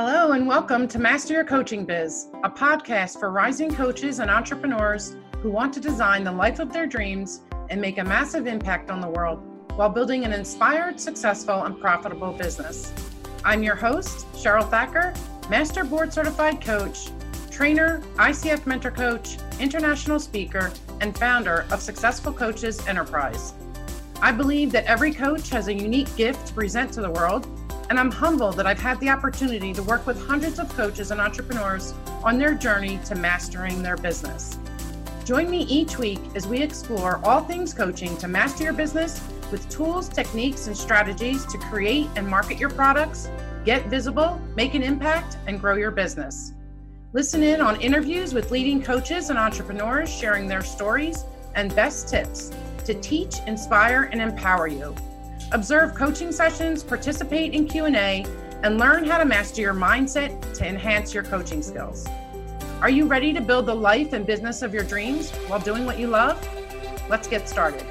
Hello, and welcome to Master Your Coaching Biz, a podcast for rising coaches and entrepreneurs who want to design the life of their dreams and make a massive impact on the world while building an inspired, successful, and profitable business. I'm your host, Cheryl Thacker, Master Board Certified Coach, trainer, ICF Mentor Coach, international speaker, and founder of Successful Coaches Enterprise. I believe that every coach has a unique gift to present to the world, and I'm humbled that I've had the opportunity to work with hundreds of coaches and entrepreneurs on their journey to mastering their business. Join me each week as we explore all things coaching to master your business with tools, techniques, and strategies to create and market your products, get visible, make an impact, and grow your business. Listen in on interviews with leading coaches and entrepreneurs sharing their stories and best tips to teach, inspire, and empower you. Observe coaching sessions, participate in Q&A, and learn how to master your mindset to enhance your coaching skills. Are you ready to build the life and business of your dreams while doing what you love? Let's get started.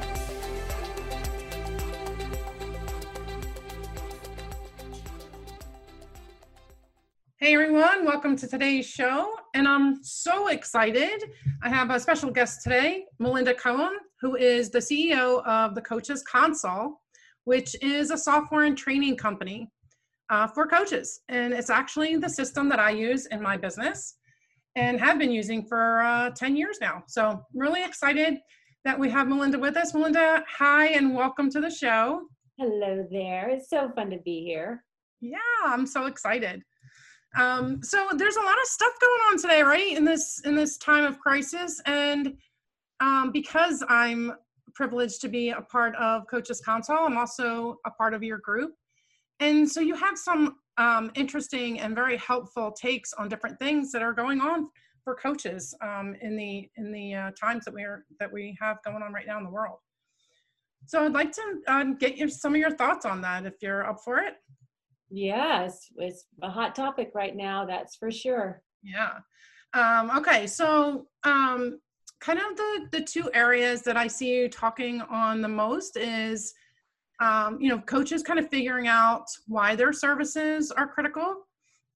Hey everyone, welcome to today's show. And I'm so excited. I have a special guest today, Melinda Cohen, who is the CEO of the Coaches Console, which is a software and training company uh, for coaches. And it's actually the system that I use in my business and have been using for uh, 10 years now. So, really excited that we have Melinda with us. Melinda, hi, and welcome to the show. Hello there. It's so fun to be here. Yeah, I'm so excited. Um, so there's a lot of stuff going on today, right? In this in this time of crisis, and um, because I'm privileged to be a part of Coaches Console, I'm also a part of your group, and so you have some um, interesting and very helpful takes on different things that are going on for coaches um, in the in the uh, times that we are that we have going on right now in the world. So I'd like to uh, get your, some of your thoughts on that if you're up for it. Yes, it's a hot topic right now, that's for sure. Yeah. Um, okay, so um, kind of the the two areas that I see you talking on the most is um, you know coaches kind of figuring out why their services are critical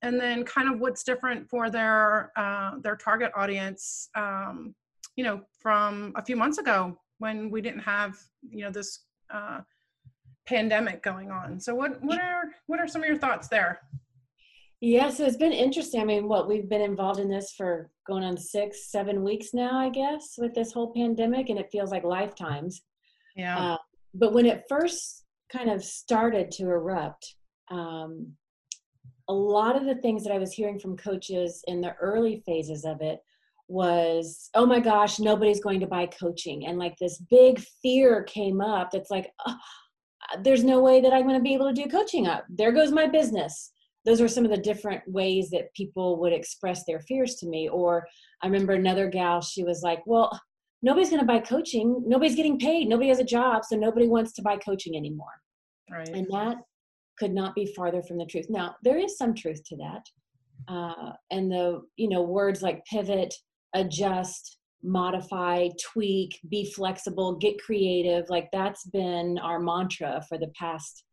and then kind of what's different for their uh, their target audience um, you know from a few months ago when we didn't have you know this uh, pandemic going on. So what what are what are some of your thoughts there? Yeah, so it's been interesting. I mean, what we've been involved in this for going on six, seven weeks now, I guess, with this whole pandemic, and it feels like lifetimes. Yeah. Uh, but when it first kind of started to erupt, um, a lot of the things that I was hearing from coaches in the early phases of it was, oh my gosh, nobody's going to buy coaching. And like this big fear came up that's like, oh, there's no way that I'm going to be able to do coaching up. There goes my business. Those are some of the different ways that people would express their fears to me. Or I remember another gal, she was like, well, nobody's going to buy coaching. Nobody's getting paid. Nobody has a job. So nobody wants to buy coaching anymore. Right. And that could not be farther from the truth. Now, there is some truth to that. Uh, and the, you know, words like pivot, adjust, modify, tweak, be flexible, get creative. Like that's been our mantra for the past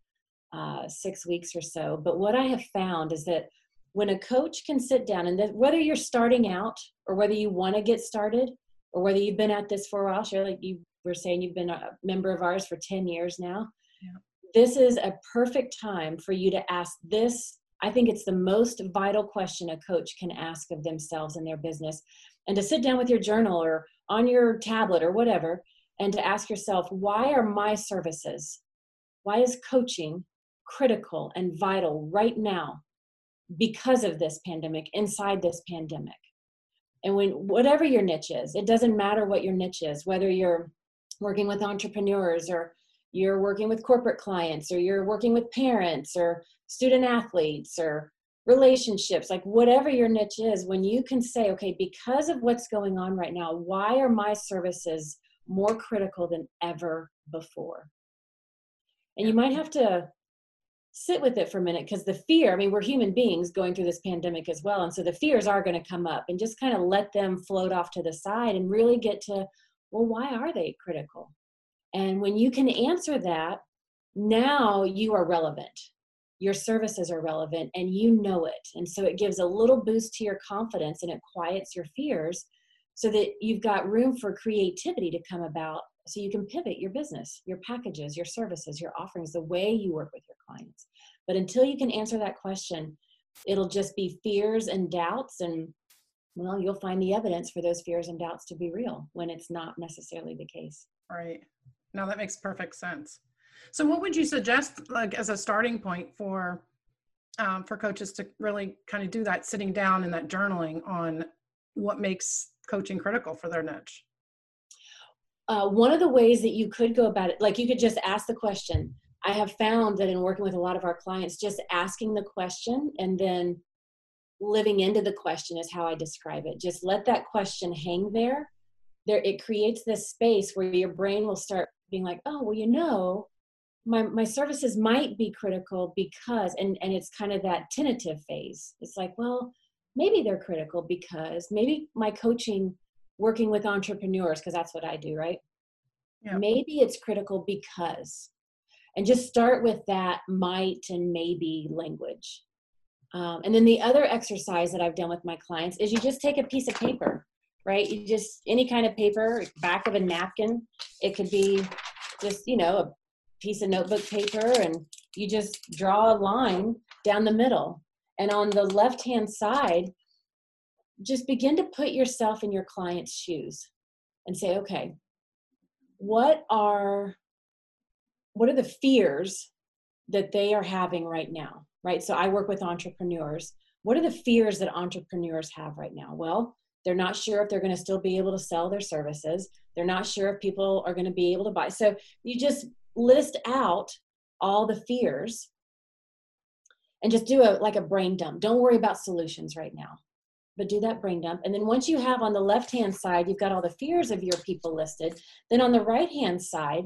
uh, six weeks or so. But what I have found is that when a coach can sit down and that whether you're starting out or whether you want to get started or whether you've been at this for a while, sure, like you were saying, you've been a member of ours for 10 years now. Yeah. This is a perfect time for you to ask this. I think it's the most vital question a coach can ask of themselves in their business and to sit down with your journal or on your tablet or whatever and to ask yourself why are my services why is coaching critical and vital right now because of this pandemic inside this pandemic and when whatever your niche is it doesn't matter what your niche is whether you're working with entrepreneurs or you're working with corporate clients or you're working with parents or student athletes or relationships, like whatever your niche is, when you can say, okay, because of what's going on right now, why are my services more critical than ever before? And you might have to sit with it for a minute because the fear, I mean, we're human beings going through this pandemic as well. And so the fears are going to come up and just kind of let them float off to the side and really get to, well, why are they critical? And when you can answer that, now you are relevant your services are relevant and you know it. And so it gives a little boost to your confidence and it quiets your fears so that you've got room for creativity to come about so you can pivot your business, your packages, your services, your offerings, the way you work with your clients. But until you can answer that question, it'll just be fears and doubts and well, you'll find the evidence for those fears and doubts to be real when it's not necessarily the case. Right. Now that makes perfect sense. So, what would you suggest, like as a starting point for um, for coaches to really kind of do that sitting down and that journaling on what makes coaching critical for their niche? Uh, one of the ways that you could go about it, like you could just ask the question. I have found that in working with a lot of our clients, just asking the question and then living into the question is how I describe it. Just let that question hang there. There, it creates this space where your brain will start being like, oh, well, you know, my, my services might be critical because, and, and it's kind of that tentative phase. It's like, well, maybe they're critical because maybe my coaching working with entrepreneurs, because that's what I do, right? Yeah. Maybe it's critical because, and just start with that might and maybe language. Um, and then the other exercise that I've done with my clients is you just take a piece of paper, right? You just, any kind of paper, back of a napkin. It could be just, you know, a piece of notebook paper and you just draw a line down the middle. And on the left hand side, just begin to put yourself in your client's shoes and say, okay, what are what are the fears that they are having right now? Right. So I work with entrepreneurs. What are the fears that entrepreneurs have right now? Well, they're not sure if they're going to still be able to sell their services. They're not sure if people are going to be able to buy. So you just list out all the fears and just do a like a brain dump don't worry about solutions right now but do that brain dump. And then once you have on the left hand side you've got all the fears of your people listed then on the right hand side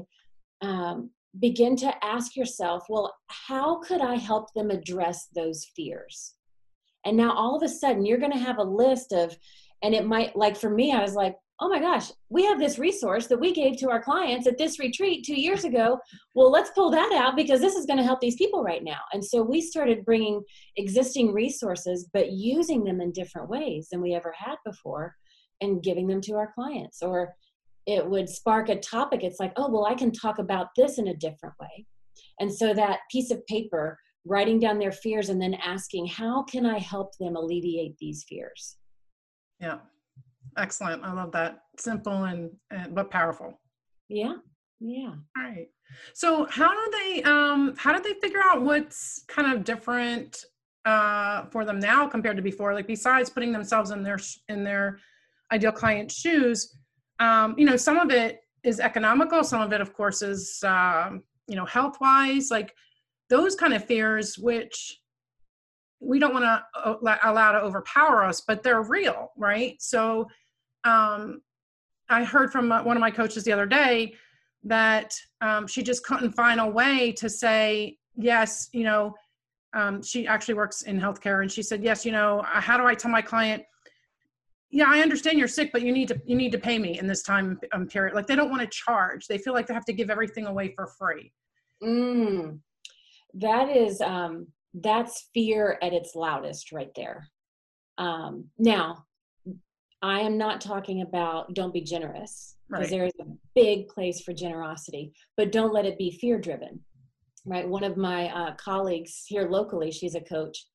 um, begin to ask yourself well how could i help them address those fears? And now all of a sudden you're going to have a list of and it might like for me i was like oh my gosh, we have this resource that we gave to our clients at this retreat two years ago. Well, let's pull that out because this is going to help these people right now. And so we started bringing existing resources, but using them in different ways than we ever had before and giving them to our clients. Or it would spark a topic. It's like, oh, well, I can talk about this in a different way. And so that piece of paper, writing down their fears and then asking, how can I help them alleviate these fears? Yeah excellent. I love that. Simple and, and but powerful. Yeah. Yeah. All right. So how do they um how did they figure out what's kind of different uh for them now compared to before? Like besides putting themselves in their in their ideal client shoes, um, you know, some of it is economical, some of it of course is um, you know, health wise, like those kind of fears which we don't want to uh, allow to overpower us, but they're real, right? So um, I heard from one of my coaches the other day that um, she just couldn't find a way to say yes. You know, um, she actually works in healthcare, and she said, "Yes, you know, uh, how do I tell my client?" Yeah, I understand you're sick, but you need to you need to pay me in this time um, period. Like they don't want to charge; they feel like they have to give everything away for free. Mm, that is um, that's fear at its loudest, right there. Um, now, I am not talking about don't be generous because right. there is a big place for generosity, but don't let it be fear driven. Right. One of my uh, colleagues here locally, she's a coach,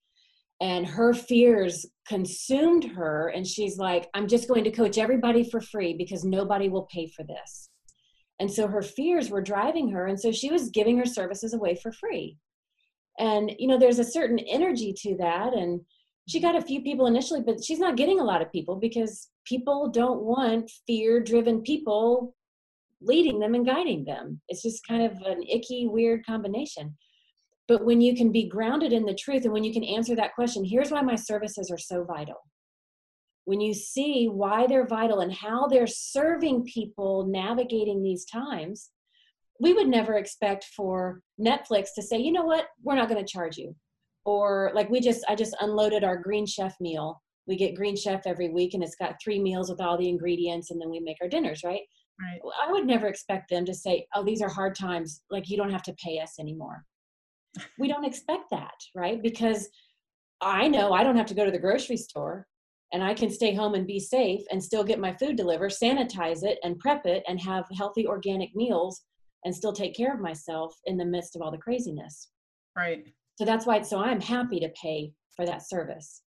and her fears consumed her. And she's like, I'm just going to coach everybody for free because nobody will pay for this. And so her fears were driving her. And so she was giving her services away for free. And, you know, there's a certain energy to that. And, she got a few people initially, but she's not getting a lot of people because people don't want fear driven people leading them and guiding them. It's just kind of an icky, weird combination. But when you can be grounded in the truth and when you can answer that question, here's why my services are so vital. When you see why they're vital and how they're serving people navigating these times, we would never expect for Netflix to say, you know what, we're not going to charge you or like we just i just unloaded our green chef meal we get green chef every week and it's got three meals with all the ingredients and then we make our dinners right right i would never expect them to say oh these are hard times like you don't have to pay us anymore we don't expect that, right? Because I know I don't have to go to the grocery store and I can stay home and be safe and still get my food delivered, sanitize it and prep it and have healthy organic meals and still take care of myself in the midst of all the craziness. Right. So that's why so I'm happy to pay for that service.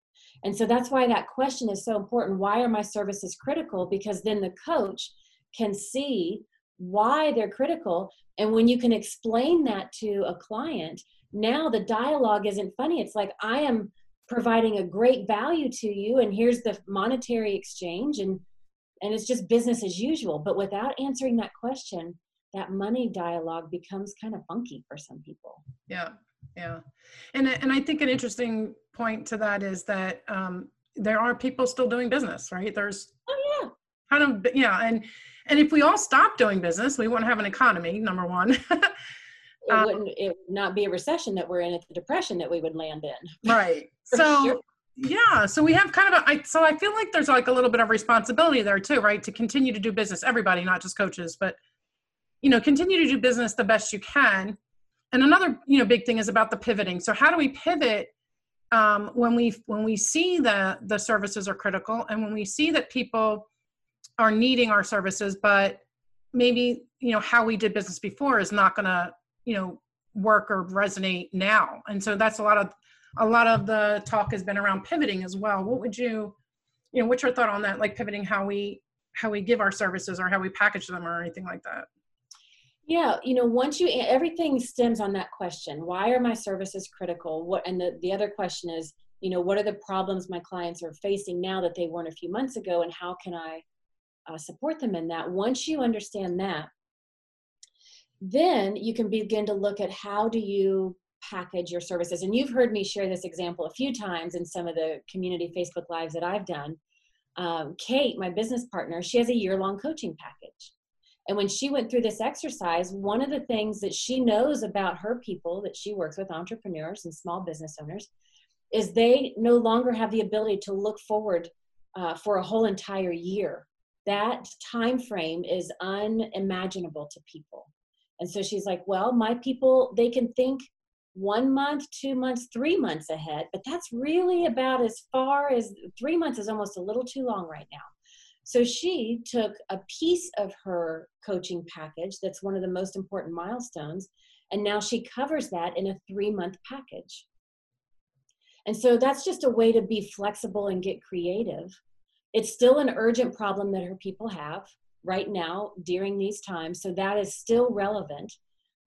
And so that's why that question is so important. Why are my services critical? Because then the coach can see why they're critical. And when you can explain that to a client, now the dialogue isn't funny. It's like, I am providing a great value to you, and here's the monetary exchange. And and it's just business as usual. But without answering that question, that money dialogue becomes kind of funky for some people. Yeah, yeah, and and I think an interesting point to that is that um, there are people still doing business, right? There's oh yeah, kind of yeah, and and if we all stop doing business, we won't have an economy. Number one. it um, wouldn't it would not be a recession that we're in it's a depression that we would land in right so sure. yeah so we have kind of a I, so i feel like there's like a little bit of responsibility there too right to continue to do business everybody not just coaches but you know continue to do business the best you can and another you know big thing is about the pivoting. So how do we pivot um, when we when we see that the services are critical and when we see that people are needing our services but maybe you know how we did business before is not going to you know work or resonate now. And so that's a lot of a lot of the talk has been around pivoting as well. What would you you know what's your thought on that? Like pivoting how we how we give our services or how we package them or anything like that yeah you know once you everything stems on that question why are my services critical? What and the, the other question is you know what are the problems my clients are facing now that they weren't a few months ago and how can i uh, support them in that? Once you understand that then you can begin to look at how do you package your services. And you've heard me share this example a few times in some of the community facebook lives that i've done. Um, kate my business partner she has a year-long coaching package and when she went through this exercise one of the things that she knows about her people that she works with entrepreneurs and small business owners is they no longer have the ability to look forward uh, for a whole entire year that time frame is unimaginable to people and so she's like, well, my people, they can think one month, two months, three months ahead, but that's really about as far as three months is almost a little too long right now. So she took a piece of her coaching package that's one of the most important milestones, and now she covers that in a three month package. And so that's just a way to be flexible and get creative. It's still an urgent problem that her people have right now during these times. So that is still relevant.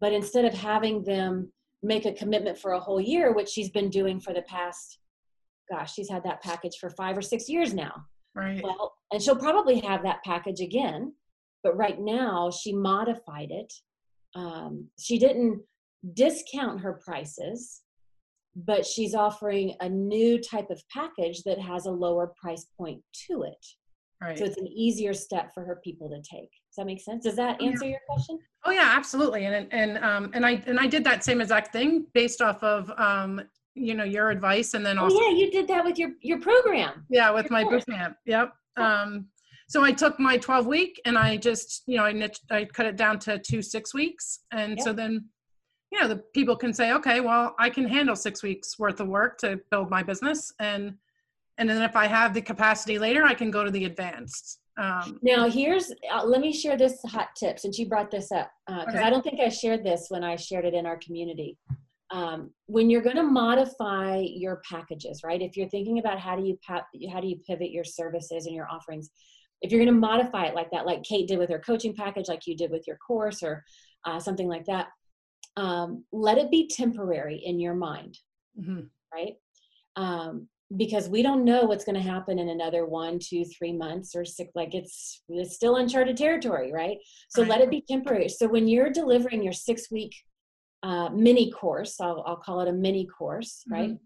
But instead of having them make a commitment for a whole year, which she's been doing for the past, gosh, she's had that package for five or six years now. Right. Well, and she'll probably have that package again. But right now, she modified it. Um, she didn't discount her prices, but she's offering a new type of package that has a lower price point to it. Right. So it's an easier step for her people to take. Does that make sense? Does that answer yeah. your question? Oh yeah, absolutely. And and um and I and I did that same exact thing based off of um you know your advice and then oh, also oh, yeah you did that with your your program yeah with my boot camp yep um so i took my 12 week and i just you know i i cut it down to two six weeks and yep. so then you know the people can say okay well i can handle six weeks worth of work to build my business and and then if I have the capacity later, I can go to the advanced. Um, now, here's uh, let me share this hot tip since you brought this up because uh, okay. I don't think I shared this when I shared it in our community. Um, when you're going to modify your packages, right? If you're thinking about how do you how do you pivot your services and your offerings, if you're going to modify it like that, like Kate did with her coaching package, like you did with your course, or uh, something like that, um, let it be temporary in your mind, mm-hmm. right? Um, because we don't know what's going to happen in another one two three months or six like it's it's still uncharted territory right so right. let it be temporary so when you're delivering your six week uh, mini course I'll, I'll call it a mini course mm-hmm. right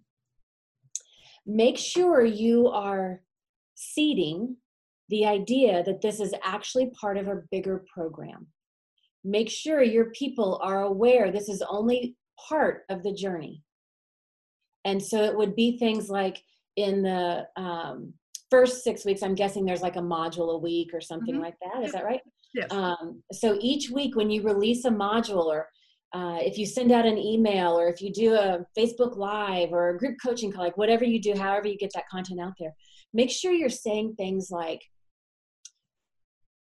make sure you are seeding the idea that this is actually part of a bigger program make sure your people are aware this is only part of the journey and so it would be things like in the um, first six weeks, I'm guessing there's like a module a week or something mm-hmm. like that. Is that right? Yes. Um, so each week when you release a module or uh, if you send out an email or if you do a Facebook Live or a group coaching call, like whatever you do, however you get that content out there, make sure you're saying things like,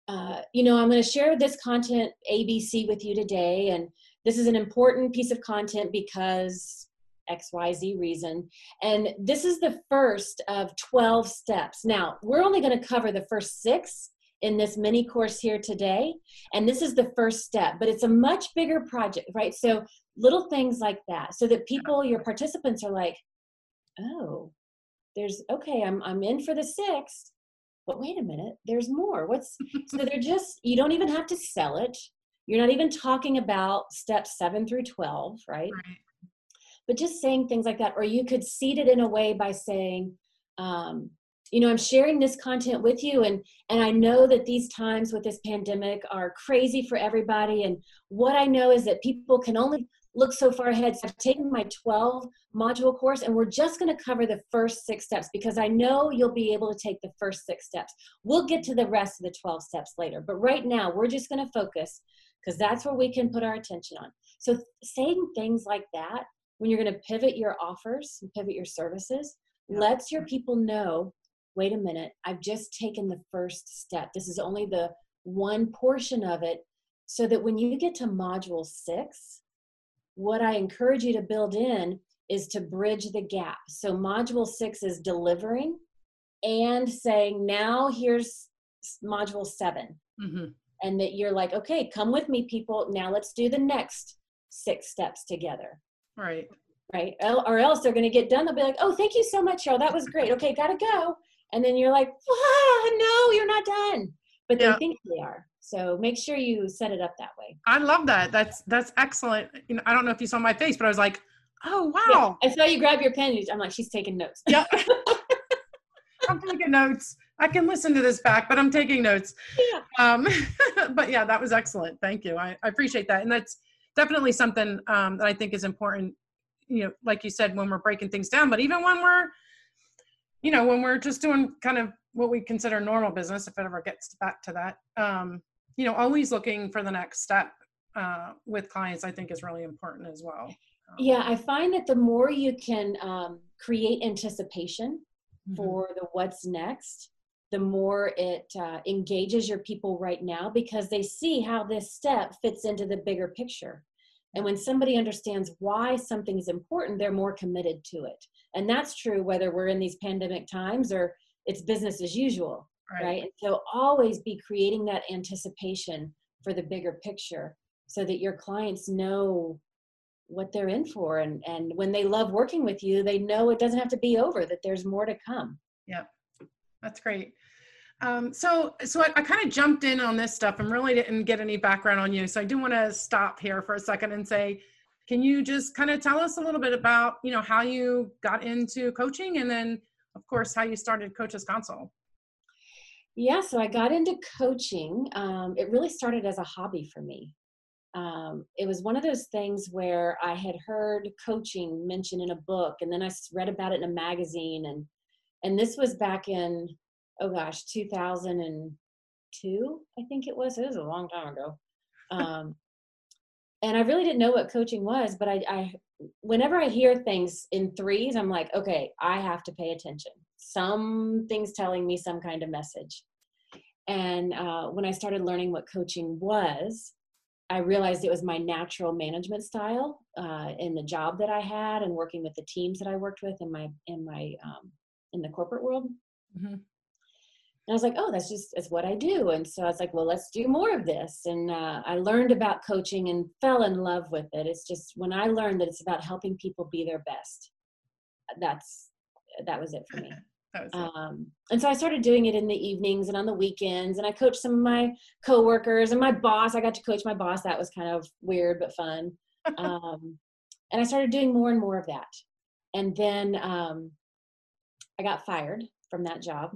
uh, you know, I'm going to share this content ABC with you today, and this is an important piece of content because XYZ reason. And this is the first of 12 steps. Now, we're only going to cover the first six in this mini course here today. And this is the first step, but it's a much bigger project, right? So little things like that, so that people, your participants are like, oh, there's okay, I'm I'm in for the six, but wait a minute, there's more. What's so they're just you don't even have to sell it. You're not even talking about steps seven through 12, right? right. But just saying things like that, or you could seed it in a way by saying, um, you know i'm sharing this content with you and and i know that these times with this pandemic are crazy for everybody. And what i know is that people can only look so far ahead. So i've taken my 12 module course and we're just going to cover the first six steps because i know you'll be able to take the first six steps. We'll get to the rest of the 12 steps later but right now we're just going to focus because that's where we can put our attention on. So saying things like that when you're going to pivot your offers and pivot your services lets your people know wait a minute, I've just taken the first step. This is only the one portion of it. So that when you get to module six, what I encourage you to build in is to bridge the gap. So module six is delivering and saying, now here's module 7 mm-hmm. And that you're like, okay, come with me, people. Now let's do the next six steps together. Right. Right. Or else they're going to get done. They'll be like, oh, thank you so much, y'all. That was great. Okay, got to go and then you're like ah, no you're not done. But yeah. they think they are. So make sure you set it up that way. I love that. That's that's excellent. You know i don't know if you saw my face but i was like oh wow. Yeah. i saw you grab your pen i'm like she's taking notes. Yeah. I'm taking notes. I can listen to this back but i'm taking notes. Yeah. um but yeah that was excellent. Thank you. I, I appreciate that. And that's definitely something um, that i think is important you know like you said when we're breaking things down but even when we're you know, when we're just doing kind of what we consider normal business, if it ever gets back to that, um, you know, always looking for the next step uh, with clients, I think is really important as well. Um, yeah, I find that the more you can um, create anticipation mm-hmm. for the what's next, the more it uh, engages your people right now because they see how this step fits into the bigger picture. And when somebody understands why something is important, they're more committed to it. And that's true whether we're in these pandemic times or it's business as usual, right? right? And so always be creating that anticipation for the bigger picture so that your clients know what they're in for and and when they love working with you they know it doesn't have to be over that there's more to come yep that's great um, so, so I, I kind of jumped in on this stuff and really didn't get any background on you. So I do want to stop here for a second and say, can you just kind of tell us a little bit about, you know, how you got into coaching and then of course, how you started Coaches Console? Yeah, so I got into coaching. Um, it really started as a hobby for me. Um, it was one of those things where I had heard coaching mentioned in a book, and then I read about it in a magazine, and and this was back in oh gosh, 2002, I think it was. It was a long time ago. Um, and I really didn't know what coaching was, but I, I, whenever I hear things in threes, I'm like, okay, I have to pay attention. Something's telling me some kind of message. And uh, when I started learning what coaching was, I realized it was my natural management style uh, in the job that I had and working with the teams that I worked with in my in my um, in the corporate world. Mm-hmm. And I was like, oh, that's just that's what I do. And so I was like, well, let's do more of this. And uh, I learned about coaching and fell in love with it. It's just when I learned that it's about helping people be their best. That's that was it for me. Um, and so I started doing it in the evenings and on the weekends. And I coached some of my coworkers and my boss. I got to coach my boss. That was kind of weird but fun. Um, and I started doing more and more of that. And then um, I got fired from that job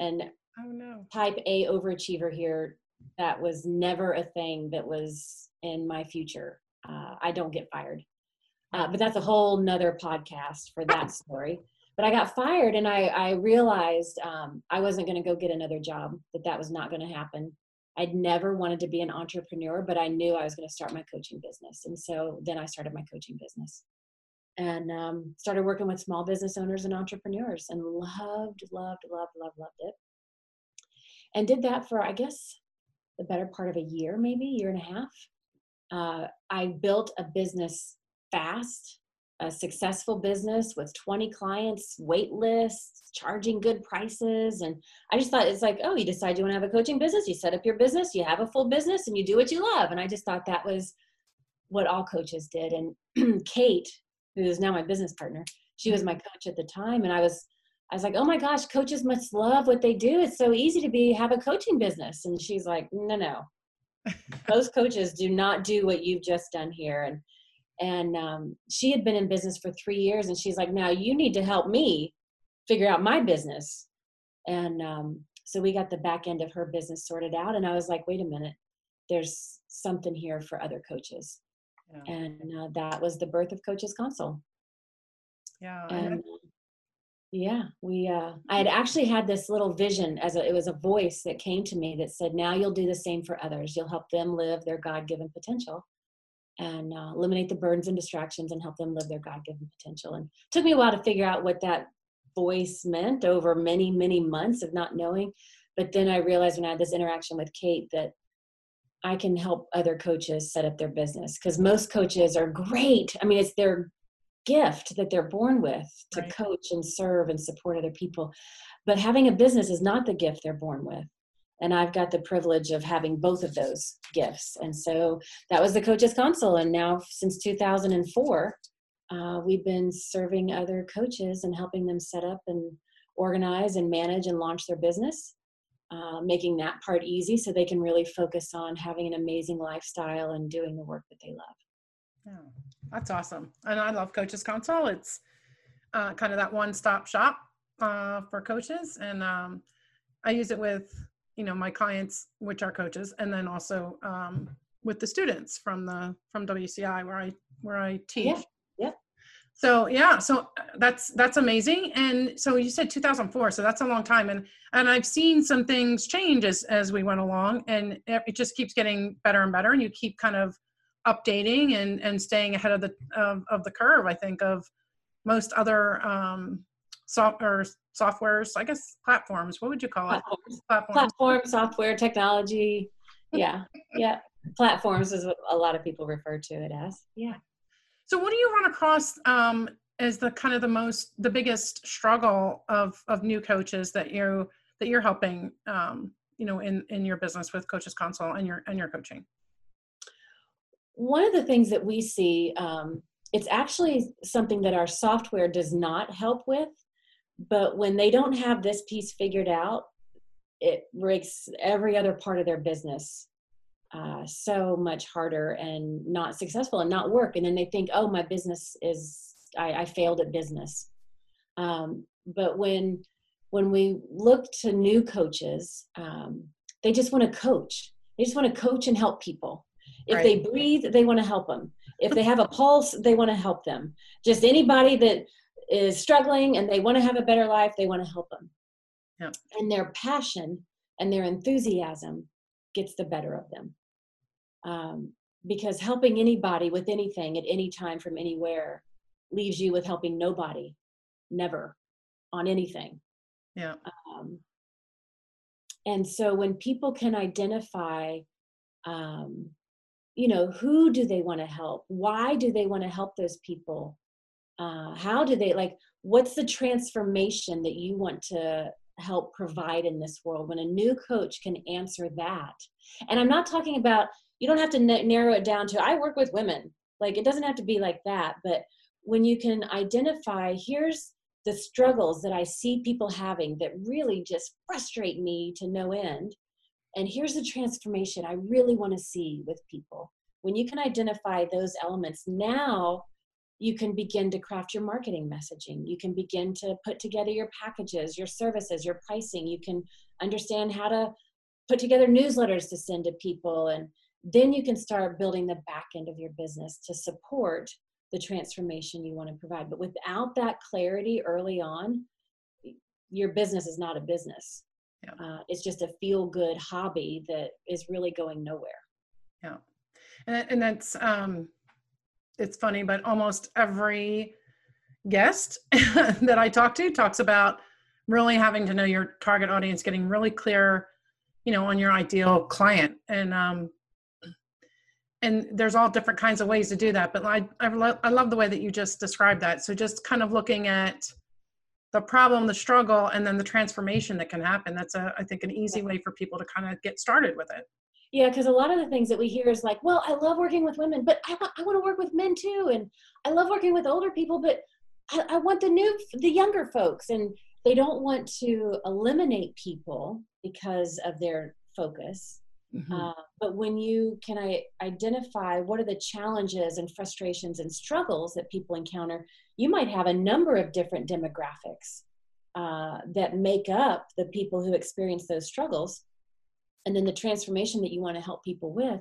and oh no. type a overachiever here that was never a thing that was in my future. Uh, i don't get fired. Uh, but that's a whole nother podcast for that story. But i got fired and i, I realized um, i wasn't going to go get another job that that was not going to happen. I'd never wanted to be an entrepreneur, but I knew I was going to start my coaching business. And so then I started my coaching business and um, started working with small business owners and entrepreneurs and loved, loved, loved, loved, loved it. And did that for, I guess, the better part of a year, maybe year and a half. Uh, I built a business fast, a successful business with 20 clients, wait lists, charging good prices. And I just thought it's like, oh, you decide you want to have a coaching business, you set up your business, you have a full business, and you do what you love. And I just thought that was what all coaches did. And Kate, who is now my business partner, she was my coach at the time. And I was, I was like, oh my gosh, coaches must love what they do. It's so easy to be have a coaching business. And she's like, no, no. Those coaches do not do what you've just done here. And and um, she had been in business for three years, and she's like, now you need to help me figure out my business. And um, so we got the back end of her business sorted out. And I was like, wait a minute, there's something here for other coaches. Yeah. And uh, that was the birth of Coaches Console. Yeah. And yeah, we, uh, I had actually had this little vision as a, it was a voice that came to me that said, now you'll do the same for others. You'll help them live their God given potential and uh, eliminate the burdens and distractions and help them live their God given potential. And it took me a while to figure out what that voice meant over many, many months of not knowing. But then I realized when I had this interaction with Kate that I can help other coaches set up their business because most coaches are great. I mean, it's their gift that they're born with to right. coach and serve and support other people. But having a business is not the gift they're born with. And I've got the privilege of having both of those gifts. And so that was the Coaches Console. And now, since 2004, uh, we've been serving other coaches and helping them set up and organize and manage and launch their business. Uh, making that part easy so they can really focus on having an amazing lifestyle and doing the work that they love. Yeah, that's awesome. And I love Coaches Console. It's uh, kind of that one stop shop uh, for coaches. And um, I use it with, you know, my clients, which are coaches, and then also um, with the students from the from WCI where I where I teach. Yeah. So yeah, so uh, that's that's amazing. And so you said 2004, so that's a long time. And and I've seen some things change as as we went along, and it just keeps getting better and better. And you keep kind of updating and and staying ahead of the of, of the curve. I think of most other um, soft or softwares. I guess platforms. What would you call it? Platforms. Platforms. Platform software technology. Yeah, yeah. Platforms is what a lot of people refer to it as. Yeah. So, what do you run across um, as the kind of the most the biggest struggle of of new coaches that you that you're helping um, you know in in your business with Coaches Console and your and your coaching? one of the things that we see, um, it's actually something that our software does not help with, but when they don't have this piece figured out, it makes every other part of their business uh, so much harder and not successful and not work. And then they think, oh, my business is, I, I failed at business. Um, but when when we look to new coaches, um, they just want to coach. They just want to coach and help people. If right. they breathe, they want to help them. If they have a pulse, they want to help them. Just anybody that is struggling and they want to have a better life, they want to help them. Yeah. And their passion and their enthusiasm gets the better of them. Um, because helping anybody with anything at any time from anywhere leaves you with helping nobody, never on anything. Yeah. Um, and so when people can identify um, you know who do they want to help why do they want to help those people uh, how do they like what's the transformation that you want to help provide in this world when a new coach can answer that and i'm not talking about you don't have to n- narrow it down to i work with women like it doesn't have to be like that but when you can identify here's the struggles that i see people having that really just frustrate me to no end and here's the transformation I really want to see with people. When you can identify those elements, now you can begin to craft your marketing messaging. You can begin to put together your packages, your services, your pricing. You can understand how to put together newsletters to send to people. And then you can start building the back end of your business to support the transformation you want to provide. But without that clarity early on, your business is not a business Yeah. Uh, it's just a feel good hobby that is really going nowhere. Yeah. And, and that's, um, it's funny, but almost every guest that I talk to talks about really having to know your target audience, getting really clear, you know, on your ideal client. And, um, and there's all different kinds of ways to do that. But I, I, lo- I love the way that you just described that. So just kind of looking at the problem, the struggle, and then the transformation that can happen. That's a, I think, an easy way for people to kind of get started with it. Yeah, because a lot of the things that we hear is like, well, I love working with women, but I, I want to work with men too, and I love working with older people, but I, I want the new, the younger folks, and they don't want to eliminate people because of their focus. Mm-hmm. Uh, but when you can I identify what are the challenges and frustrations and struggles that people encounter, you might have a number of different demographics uh, that make up the people who experience those struggles. And then the transformation that you want to help people with,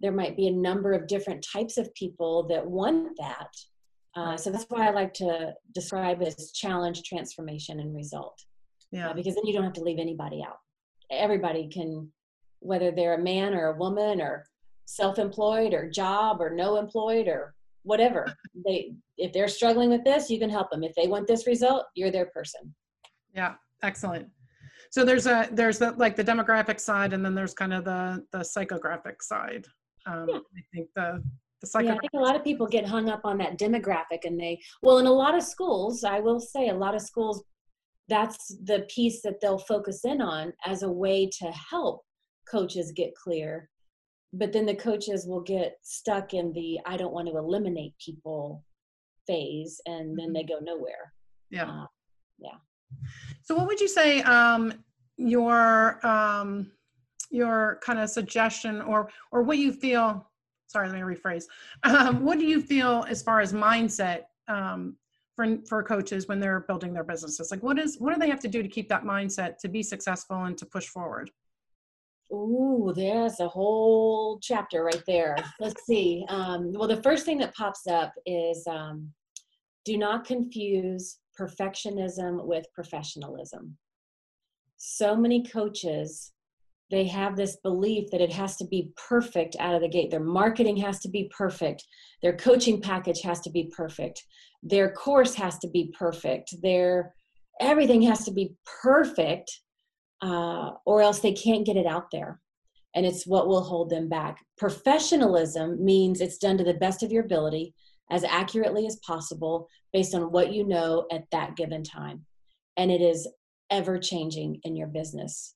there might be a number of different types of people that want that uh, so that's why I like to describe it as challenge, transformation, and result. Yeah. Uh, because then you don't have to leave anybody out. Everybody can, whether they're a man or a woman or self-employed or job or no employed or whatever. they if they're struggling with this, you can help them. If they want this result, you're their person. Yeah, excellent. So there's a there's the like the demographic side, and then there's kind of the the psychographic side. Um, yeah. I think the yeah, I think a lot of people get hung up on that demographic and they, well, in a lot of schools, I will say a lot of schools, that's the piece that they'll focus in on as a way to help coaches get clear. But then the coaches will get stuck in the I don't want to eliminate people phase and then they mm-hmm. go nowhere. Yeah. Uh, yeah. So what would you say um, your um, your kind of suggestion or or what you feel sorry, let me rephrase. Um, what do you feel as far as mindset um, for for coaches when they're building their businesses? Like, what is what do they have to do to keep that mindset to be successful and to push forward? Ooh, there's a whole chapter right there. Let's see. Um, well, the first thing that pops up is um, do not confuse perfectionism with professionalism. So many coaches they have this belief that it has to be perfect out of the gate. Their marketing has to be perfect. Their coaching package has to be perfect. Their course has to be perfect. Their everything has to be perfect, uh, or else they can't get it out there. And it's what will hold them back. Professionalism means it's done to the best of your ability, as accurately as possible, based on what you know at that given time. And it is ever changing in your business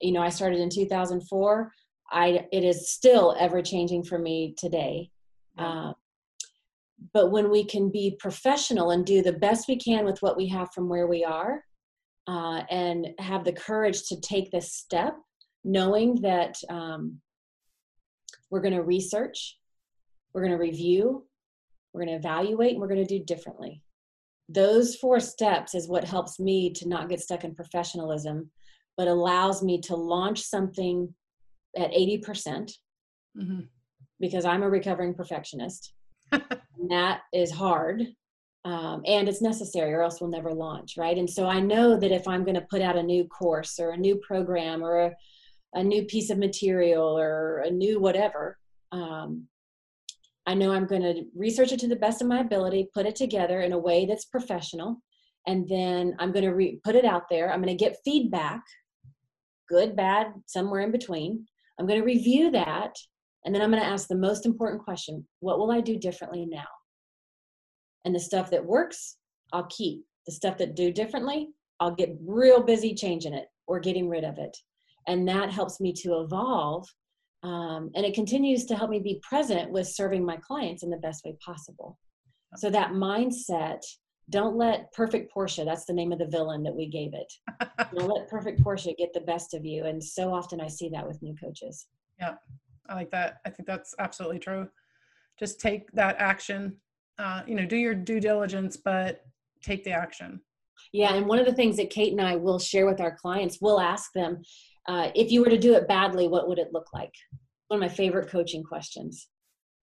you know i started in 2004 i it is still ever changing for me today uh, but when we can be professional and do the best we can with what we have from where we are uh, and have the courage to take this step knowing that um, we're going to research we're going to review we're going to evaluate and we're going to do differently those four steps is what helps me to not get stuck in professionalism but allows me to launch something at 80% mm hmm because I'm a recovering perfectionist. that is hard. Um, and it's necessary or else we'll never launch right and so i know that if i'm going to put out a new course or a new program or a, a new piece of material or a new whatever um, i know i'm going to research it to the best of my ability put it together in a way that's professional and then i'm going to re- put it out there i'm going to get feedback good, bad, somewhere in between. I'm going to review that. And then I'm going to ask the most important question What will I do differently now? And the stuff that works, I'll keep. The stuff that do differently, I'll get real busy changing it or getting rid of it. And that helps me to evolve. Um, and it continues to help me be present with serving my clients in the best way possible. So that mindset don't let perfect Portia, that's the name of the villain that we gave it. don't let perfect Portia get the best of you. And so often I see that with new coaches. Yeah, I like that. I think that's absolutely true. Just take that action. Uh, you know, do your due diligence, but take the action. Yeah, and one of the things that Kate and I will share with our clients, we'll ask them, uh, if you were to do it badly, what would it look like? One of my favorite coaching questions.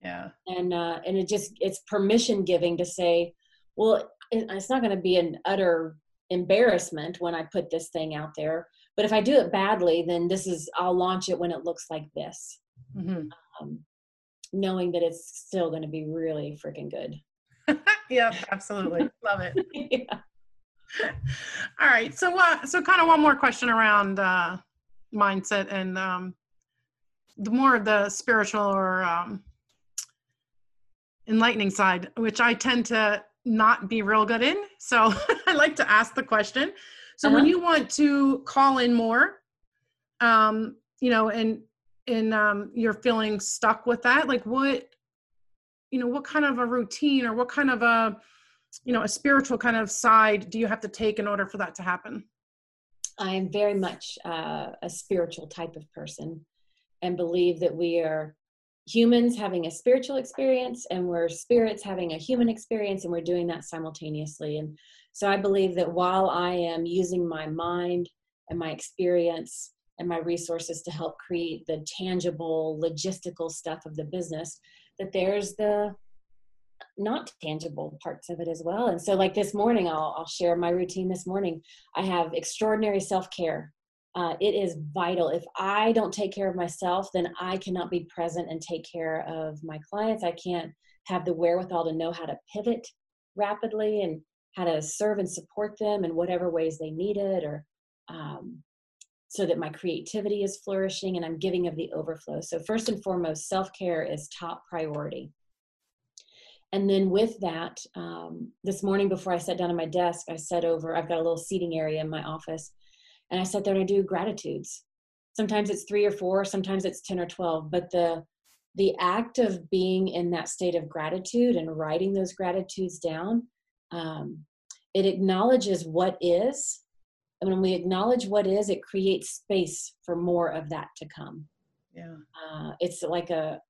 Yeah. And uh, and it just it's permission giving to say, well, it's not going to be an utter embarrassment when I put this thing out there, but if i do it badly then this is i'll launch it when it looks like this mm-hmm. um, knowing that it's still going to be really freaking good yeah absolutely love it yeah. all right so uh, so kind of one more question around uh mindset and um the more the spiritual or um enlightening side which i tend to not be real good in so i like to ask the question so uh-huh. when you want to call in more, um, you know, and and um, you're feeling stuck with that, like what, you know, what kind of a routine or what kind of a, you know, a spiritual kind of side do you have to take in order for that to happen? I am very much uh, a spiritual type of person, and believe that we are humans having a spiritual experience and we're spirits having a human experience and we're doing that simultaneously and so I believe that while I am using my mind and my experience and my resources to help create the tangible logistical stuff of the business, that there's the not tangible parts of it as well. And so, like this morning, I'll, I'll share my routine this morning. I have extraordinary self care. Uh, it is vital. If I don't take care of myself, then I cannot be present and take care of my clients. I can't have the wherewithal to know how to pivot rapidly and how to serve and support them in whatever ways they need it or um, so that my creativity is flourishing and i'm giving of the overflow. So first and foremost self-care is top priority. And then with that um, this morning before i sat down at my desk i sat over i've got a little seating area in my office and i sat there and i do gratitudes. Sometimes it's three or four sometimes it's 10 or 12 but the the act of being in that state of gratitude and writing those gratitudes down um, it acknowledges what is and when we acknowledge what is it creates space for more of that to come. Yeah. Uh, it's like a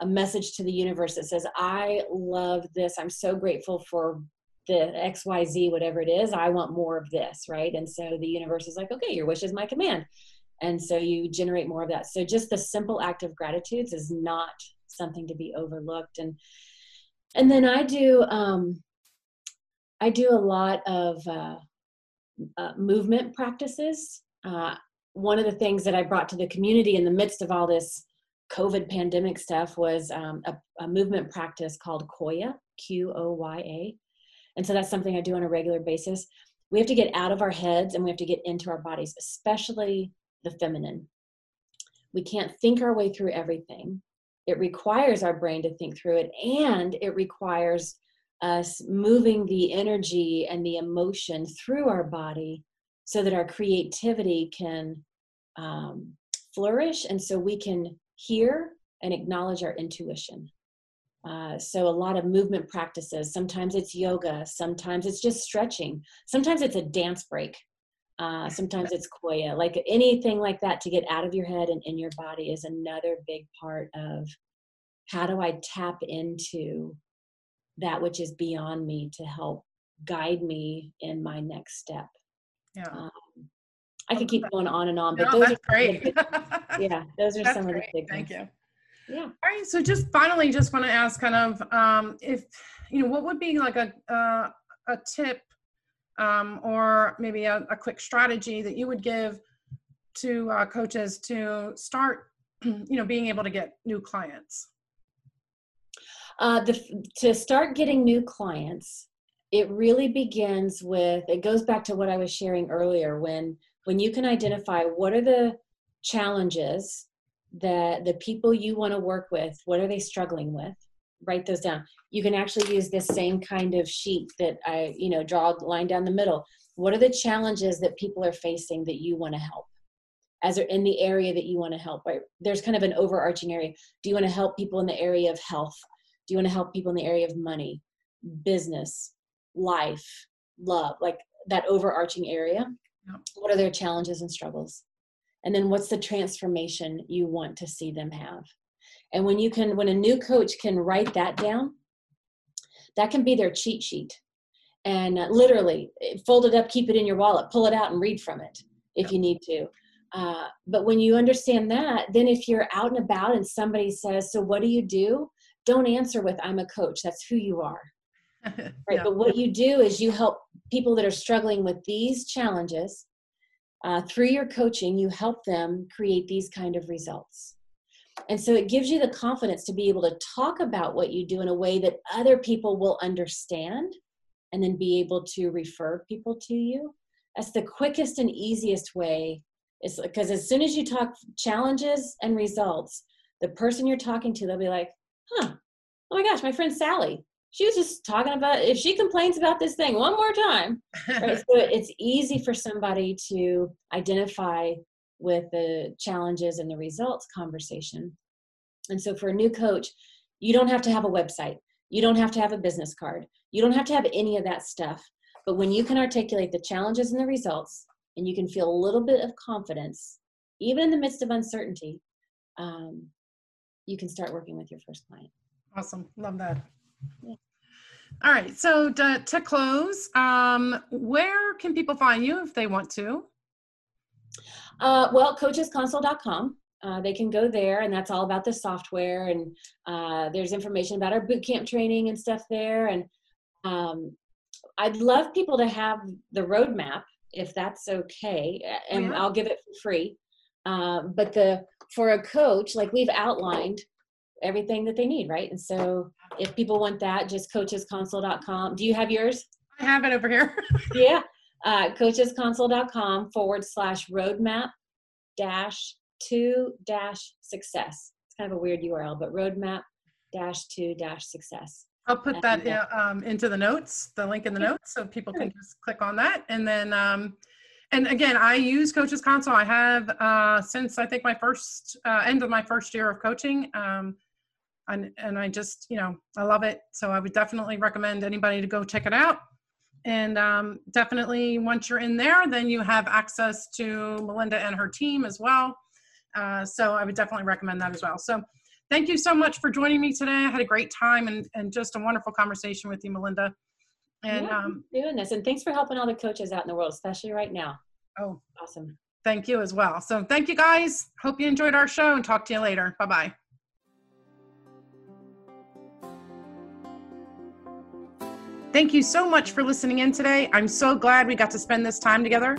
a message to the universe that says i love this. I'm so grateful for the xyz whatever it is. I want more of this right? And so the universe is like okay your wish is my command. And so you generate more of that. So just the simple act of gratitudes is not something to be overlooked. And and then i do um I do a lot of uh, uh, movement practices. Uh, one of the things that I brought to the community in the midst of all this COVID pandemic stuff was um, a, a, movement practice called Qoya, Q O Y A. And so that's something I do on a regular basis. We have to get out of our heads and we have to get into our bodies, especially the feminine. We can't think our way through everything. It requires our brain to think through it, and it requires us moving the energy and the emotion through our body so that our creativity can um, flourish and so we can hear and acknowledge our intuition. Uh, so, a lot of movement practices. Sometimes it's yoga, sometimes it's just stretching, sometimes it's a dance break, uh, sometimes it's Qoya. Like anything like that to get out of your head and in your body is another big part of how do I tap into that which is beyond me to help guide me in my next step. Yeah. Um, I could keep going on and on, but no, those are great. Big, yeah, those are that's some great. of the big Thank ones. you. Yeah. All right. So just finally, just want to ask, kind of, um, if you know, what would be like a uh, a tip, um, or maybe a, a, quick strategy that you would give to uh, coaches to start, you know, being able to get new clients. Uh, the, to start getting new clients, it really begins with it goes back to what I was sharing earlier when when you can identify what are the challenges that the people you want to work with what are they struggling with? Write those down. You can actually use this same kind of sheet that i you know draw a line down the middle. What are the challenges that people are facing that you want to help? As they're in the area that you want to help right? There's kind of an overarching area. Do you want to help people in the area of health do you want to help people in the area of money business life love like that overarching area yeah. what are their challenges and struggles? And then what's the transformation you want to see them have? And when you can when a new coach can write that down that can be their cheat sheet. And uh, literally fold it up keep it in your wallet pull it out and read from it if you need to. Uh, but when you understand that then if you're out and about and somebody says so what do you do don't answer with i'm a coach that's who you are right yeah. but what you do is you help people that are struggling with these challenges uh, through your coaching, you help them create these kind of results. And so it gives you the confidence to be able to talk about what you do in a way that other people will understand and then be able to refer people to you. That's the quickest and easiest way. Is because as soon as you talk challenges and results, the person you're talking to, they'll be like, huh, oh my gosh, my friend Sally, she was just talking about if she complains about this thing one more time. Right? so it's easy for somebody to identify with the challenges and the results conversation. And so for a new coach, you don't have to have a website. You don't have to have a business card. You don't have to have any of that stuff. But when you can articulate the challenges and the results, and you can feel a little bit of confidence, even in the midst of uncertainty, um, you can start working with your first client. Awesome. Love that. Yeah. All right. So to, to close, um, where can people find you if they want to? Uh, well, coachesconsole.com. Uh, they can go there, and that's all about the software. And uh, there's information about our bootcamp training and stuff there. And um, I'd love people to have the roadmap if that's okay, and yeah. I'll give it for free. Um, but the for a coach, like we've outlined everything that they need, right? And so if people want that, just coachesconsole.com. Do you have yours? I have it over here. yeah. Uh, coachesconsole.com forward slash roadmap dash two dash success. It's kind of a weird URL, but roadmap dash two dash success. I'll put that in, um, into the notes, the link in the notes, so people can just click on that. And then, um, and again, I use Coaches Console. I have uh, since I think my first uh, end of my first year of coaching. Um, and, and I just, you know, I love it. So I would definitely recommend anybody to go check it out. And um, definitely once you're in there, then you have access to Melinda and her team as well. Uh, so I would definitely recommend that as well. So thank you so much for joining me today. I had a great time and, and just a wonderful conversation with you, Melinda. And yeah, um, doing this. And thanks for helping all the coaches out in the world, especially right now. Oh, awesome. Thank you as well. So thank you guys. Hope you enjoyed our show and talk to you later. Bye bye. Thank you so much for listening in today. I'm so glad we got to spend this time together.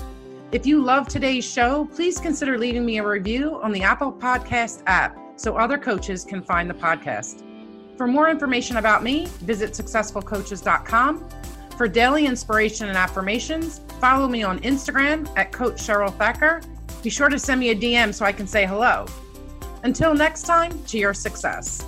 If you love today's show, please consider leaving me a review on the Apple Podcast app so other coaches can find the podcast. For more information about me, visit successfulcoaches.com. For daily inspiration and affirmations, follow me on Instagram at Coach Cheryl Thacker. Be sure to send me a DM so I can say hello. Until next time, to your success.